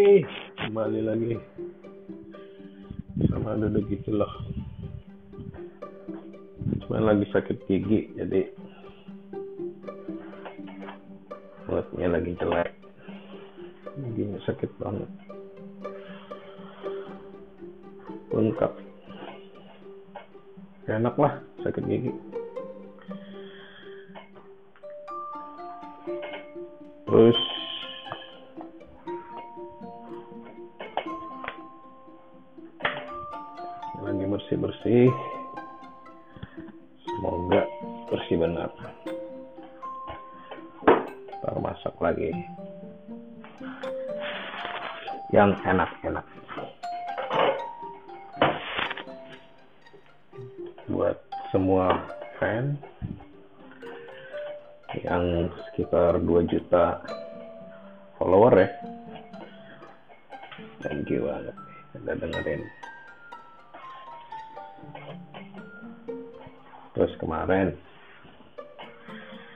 Oke, kembali lagi sama duduk gitu loh. Cuma lagi sakit gigi, jadi mulutnya lagi jelek. Giginya sakit banget. Lengkap. Enak lah sakit gigi. Terus bersih bersih semoga bersih benar. Ntar masak lagi. Yang enak-enak. Buat semua fan yang sekitar 2 juta follower ya. Thank you banget. Udah dengerin terus kemarin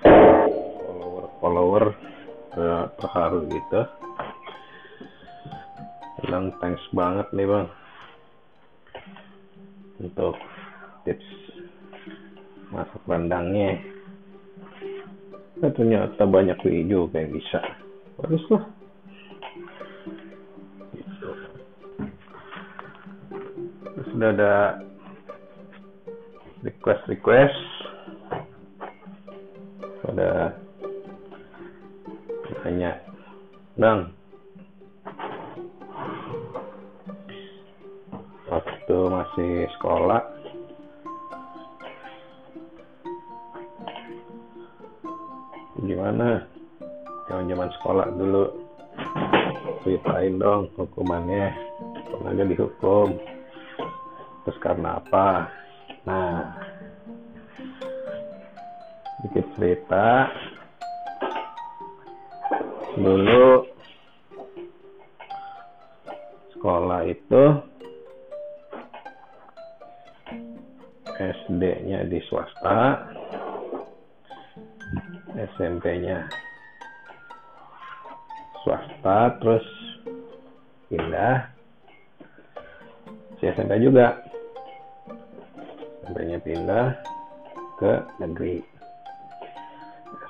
follower follower uh, terharu gitu. Bilang thanks banget nih bang untuk tips masak rendangnya nah, ternyata banyak juga yang bisa. Bagus lah. Gitu. terus sudah ada request request. Pada tanya bang waktu masih sekolah gimana? Zaman zaman sekolah dulu ceritain dong hukumannya pernah dihukum. Terus karena apa? Nah, sedikit cerita. Dulu sekolah itu SD-nya di swasta, SMP-nya swasta, terus pindah si SMP juga sampainya pindah ke negeri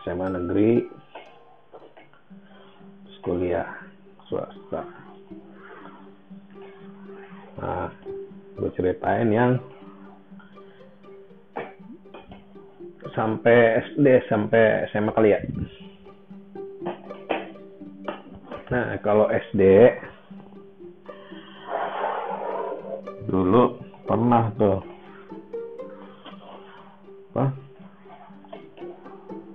SMA negeri terus kuliah swasta. Nah gue ceritain yang sampai SD sampai SMA kali ya. Nah kalau SD dulu pernah tuh. Apa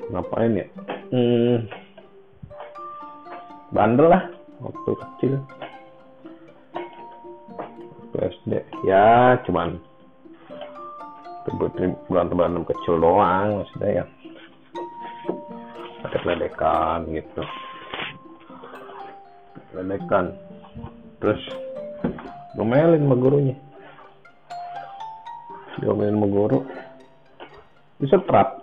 ngapain ya? Hmm, bandel lah waktu kecil. SD ya cuman berantem berantem kecil doang maksudnya ya. Ada ledekan gitu. Ledekan terus ngomelin sama gurunya. Diomelin sama guru. Disetrap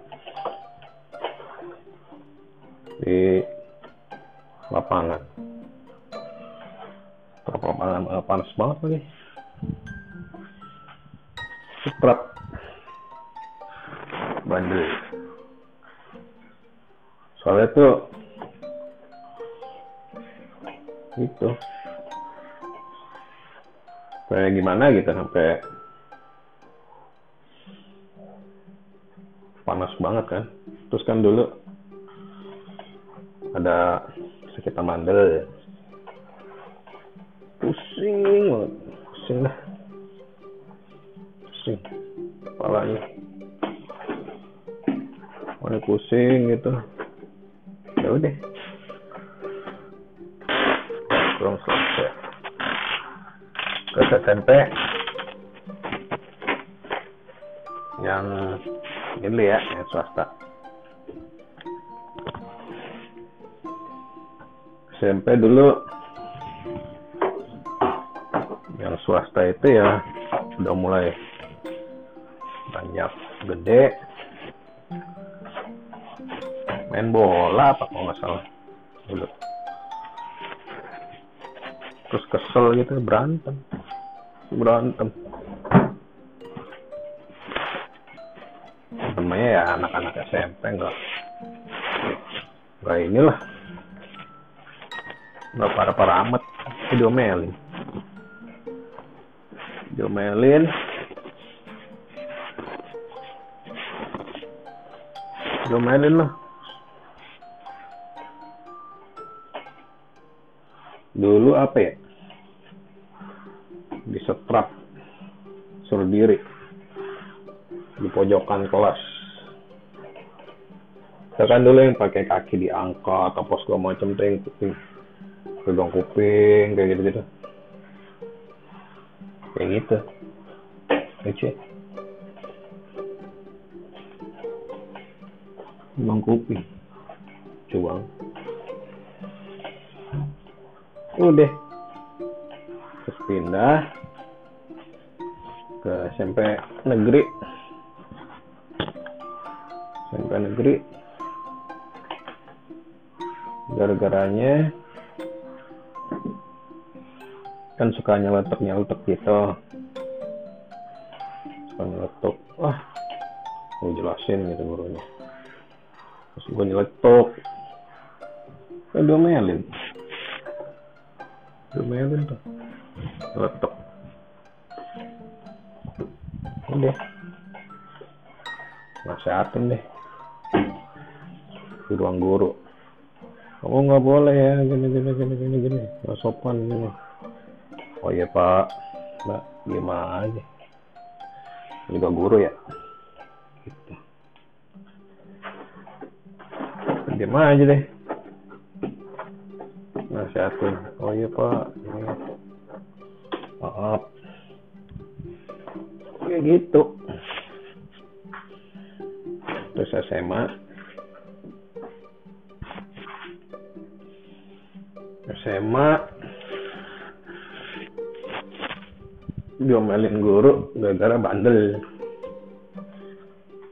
di lapangan. Lapangan uh, panas banget lagi. Setrap bandel. Soalnya tuh itu kayak gimana gitu sampai panas banget kan. Terus kan dulu ada sekitar mandel pusing banget pusing lah pusing kepalanya. Mana pusing gitu. Ya udah. Kurang selesai. Terus SMP yang ini ya yang swasta SMP dulu. Yang swasta itu ya udah mulai banyak gede. Main bola apa kalau nggak salah. Dulu. Terus kesel gitu berantem. Berantem. Temennya ya anak-anak SMP enggak enggak inilah enggak parah-parah amat. Diomelin. Diomelin. Diomelin lah. Dulu apa ya? Di setrap suruh diri. Di pojokan kelas. Saya kan dulu yang pakai kaki diangkat atau segala macam tuh yang pegang kuping kayak gitu gitu kayak gitu. Lucu pegang kuping. Coba. Udah. Terus pindah ke SMP negeri. SMP negeri. Gara-garanya kan suka nyeletuk nyeletuk gitu. Suka nyeletuk. Wah mau jelasin gitu gurunya. Terus gue nyeletuk. Kan diomelin diomelin tuh. Nyeletuk. Udah. Nasihatin deh. Di ruang guru. Kamu nggak boleh ya gini gini gini gini gini. Nggak sopan gini oh iya pak. Mbak gimana aja. Juga guru ya? Gitu. Diam aja deh. Nasihatin. Oh iya pak. Ini maaf. Kayak gitu. Terus SMA SMA diomelin guru gara-gara bandel.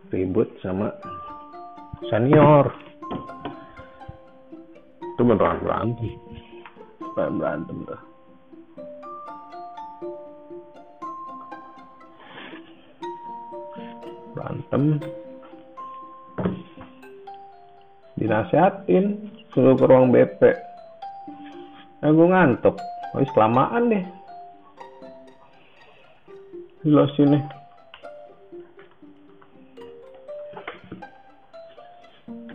Ribut sama senior. Itu beneran berantem beneran berantem tuh. Berantem. Dinasehatin suruh ke ruang BP nah gue ngantuk. Habis kelamaan deh jelasin nih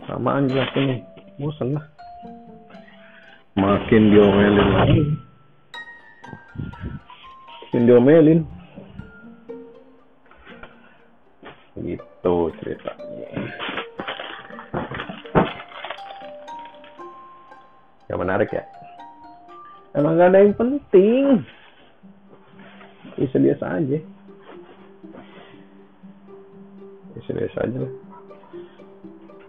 kelamaan jelasin nih bosan lah. Makin diomelin lagi. Makin diomelin. Gitu ceritanya. Yang menarik ya? Emang gak ada yang penting. Bisa biasa aja biasa aja lah.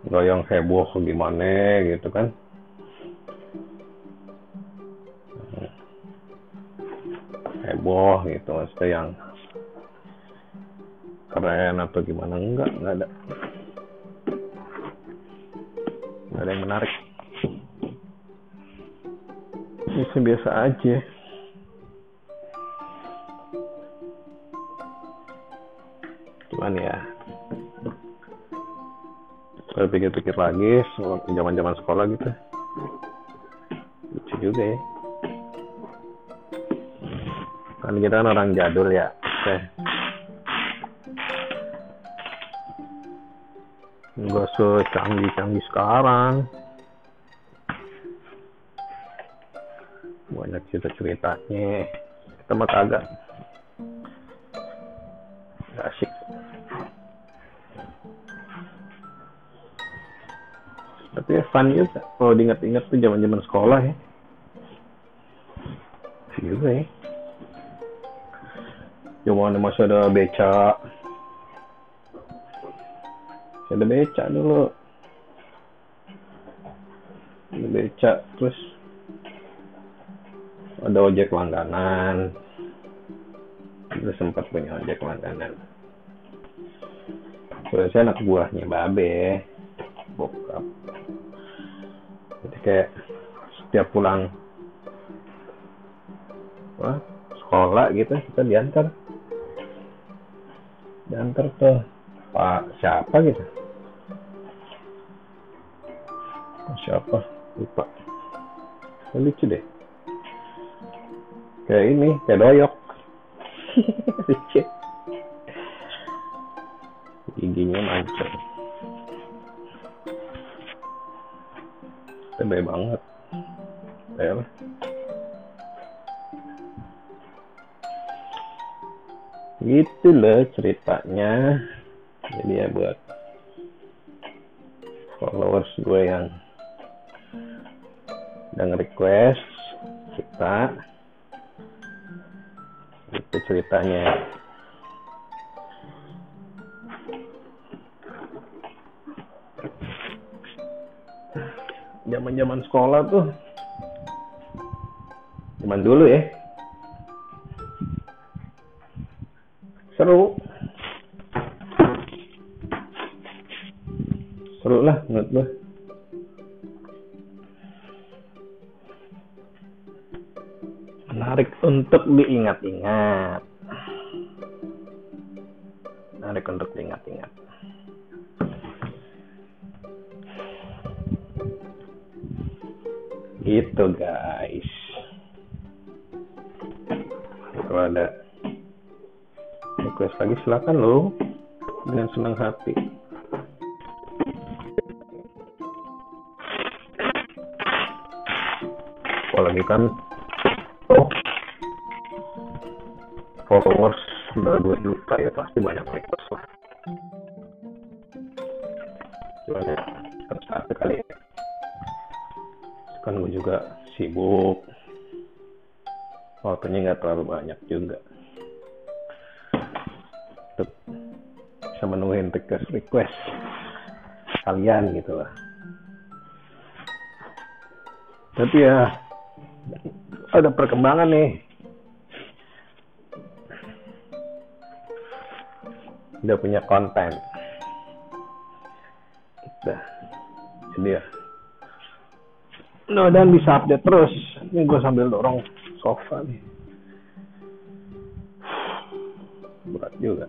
Nggak yang heboh gimana gitu kan. Heboh gitu maksudnya yang keren atau gimana enggak enggak ada. Enggak ada yang menarik. Bisa biasa aja. Cuman ya pikir-pikir lagi zaman zaman sekolah gitu. Lucu juga ya. Kan kita kan orang jadul ya teh. Nggak secanggih-canggih sekarang. Banyak cerita-ceritanya. Kita mah kagak. Asik fun juga kalau diingat-ingat tuh zaman-zaman sekolah ya. Juga ya zaman masih ada beca. Ada beca dulu. Ada beca terus ada ojek langganan. Terus sempat punya ojek langganan. Terus anak buahnya babe. Bokap kayak setiap pulang. Apa sekolah gitu kita diantar. Diantar tuh pak siapa gitu? Pak siapa? Lupa. Lucu deh. Kayak ini kayak doyok. Lucu. Giginya mancung tebe banget. Ya gitu loh ceritanya. Jadi ya buat followers gue yang udah request kita itu ceritanya zaman zaman sekolah tuh zaman dulu ya. Seru. Seru lah menurut gue menarik untuk diingat-ingat. Menarik untuk diingat-ingat gitu guys. Kalau ada request lagi silakan lo dengan senang hati. Apalagi kan oh followers udah 2 juta ya pasti banyak request lah kan gue juga sibuk. Waktunya nggak terlalu banyak juga. Untuk bisa menuhin request request kalian gitu lah. Tapi ya ada perkembangan nih. Udah punya konten. Udah. Jadi ya mudah-mudahan bisa update terus. Ini gue sambil dorong sofa nih. Berat juga.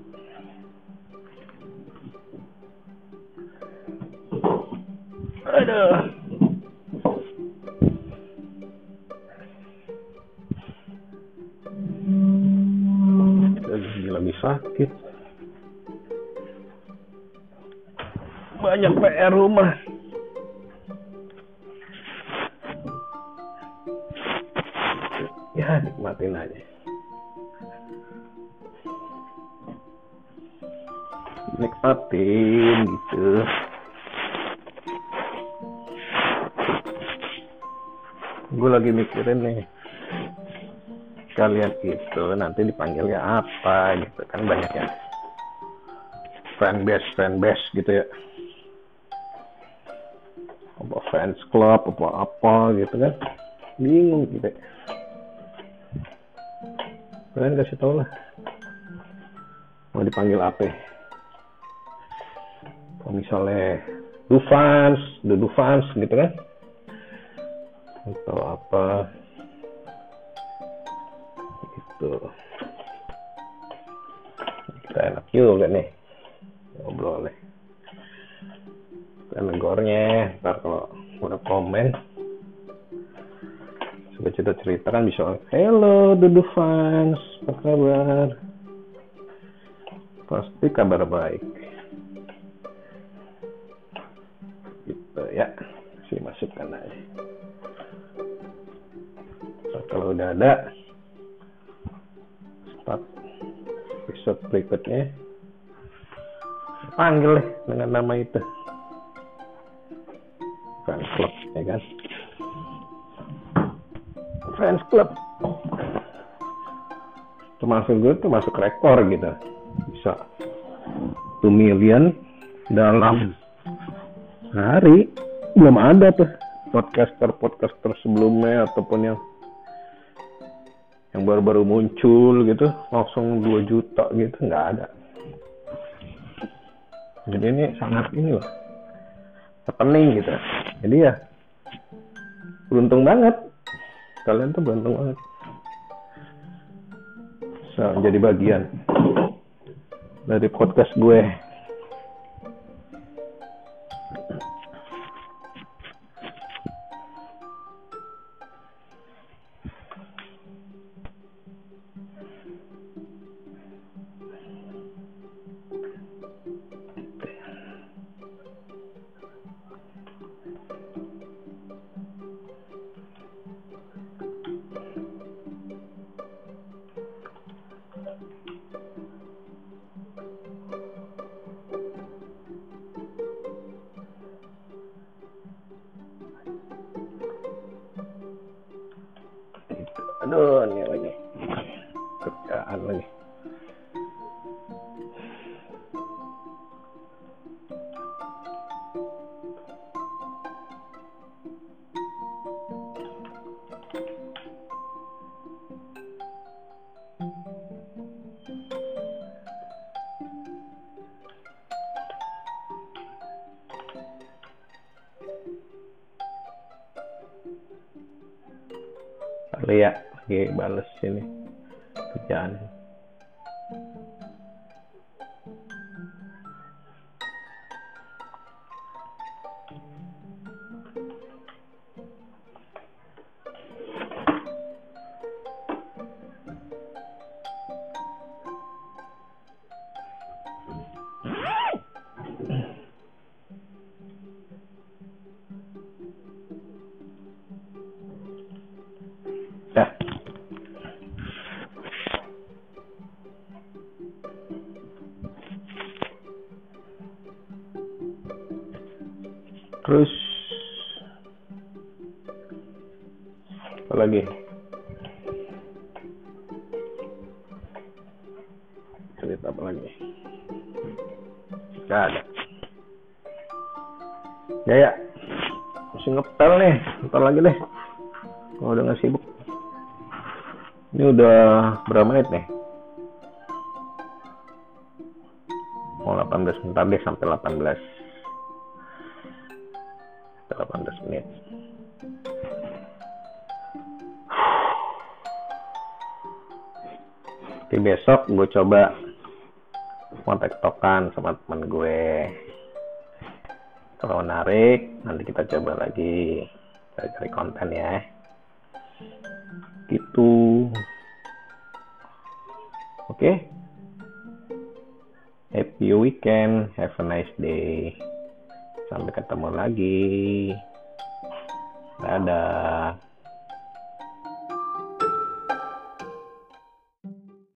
Lagi lagi sakit. Banyak PR rumah ya nikmatin aja. Nikmatin gitu. Gue lagi mikirin nih kalian itu nanti dipanggilnya apa gitu. Kan banyak ya fanbase fanbase gitu ya. Apa fans club apa apa gitu kan. Bingung gitu kalian kasih tau lah. Mau dipanggil apa? Kalau misalnya Dufans, The Dufans gitu kan? Atau apa? Gitu. Kita enak juga nih. Ngobrol nih. Dan negornya ntar kalau udah komen cerita cerita kan bisa hello Dudu fans apa kabar? Pasti kabar baik. Gitu ya sih masukkan aja. Nah, kalau udah ada start episode berikutnya. Panggil dengan nama itu fans club. Termasuk gue termasuk rekor gitu. Bisa 2 million dalam hari. Belum ada tuh podcaster podcaster sebelumnya ataupun yang yang baru-baru muncul gitu. Langsung 2 juta gitu nggak ada. Jadi ini sangat ini loh happening gitu. Jadi ya beruntung banget kalian tuh ganteng banget. Bisa jadi bagian dari podcast gue. Kerjaan lagi. Kali ya, lagi bales apa lagi? Cerita apa lagi? Gak ada. Ya ya, masih ngepel nih. Ntar lagi deh. Kalau udah nggak sibuk. Ini udah berapa menit nih? Oh 18 bentar deh sampai 18 Sampai 18 menit Oke besok gue coba mau tektokan sama temen gue. Kalau menarik nanti kita coba lagi. Cari, cari konten ya. Gitu. Oke. Happy weekend. Have a nice day. Sampai ketemu lagi. Dadah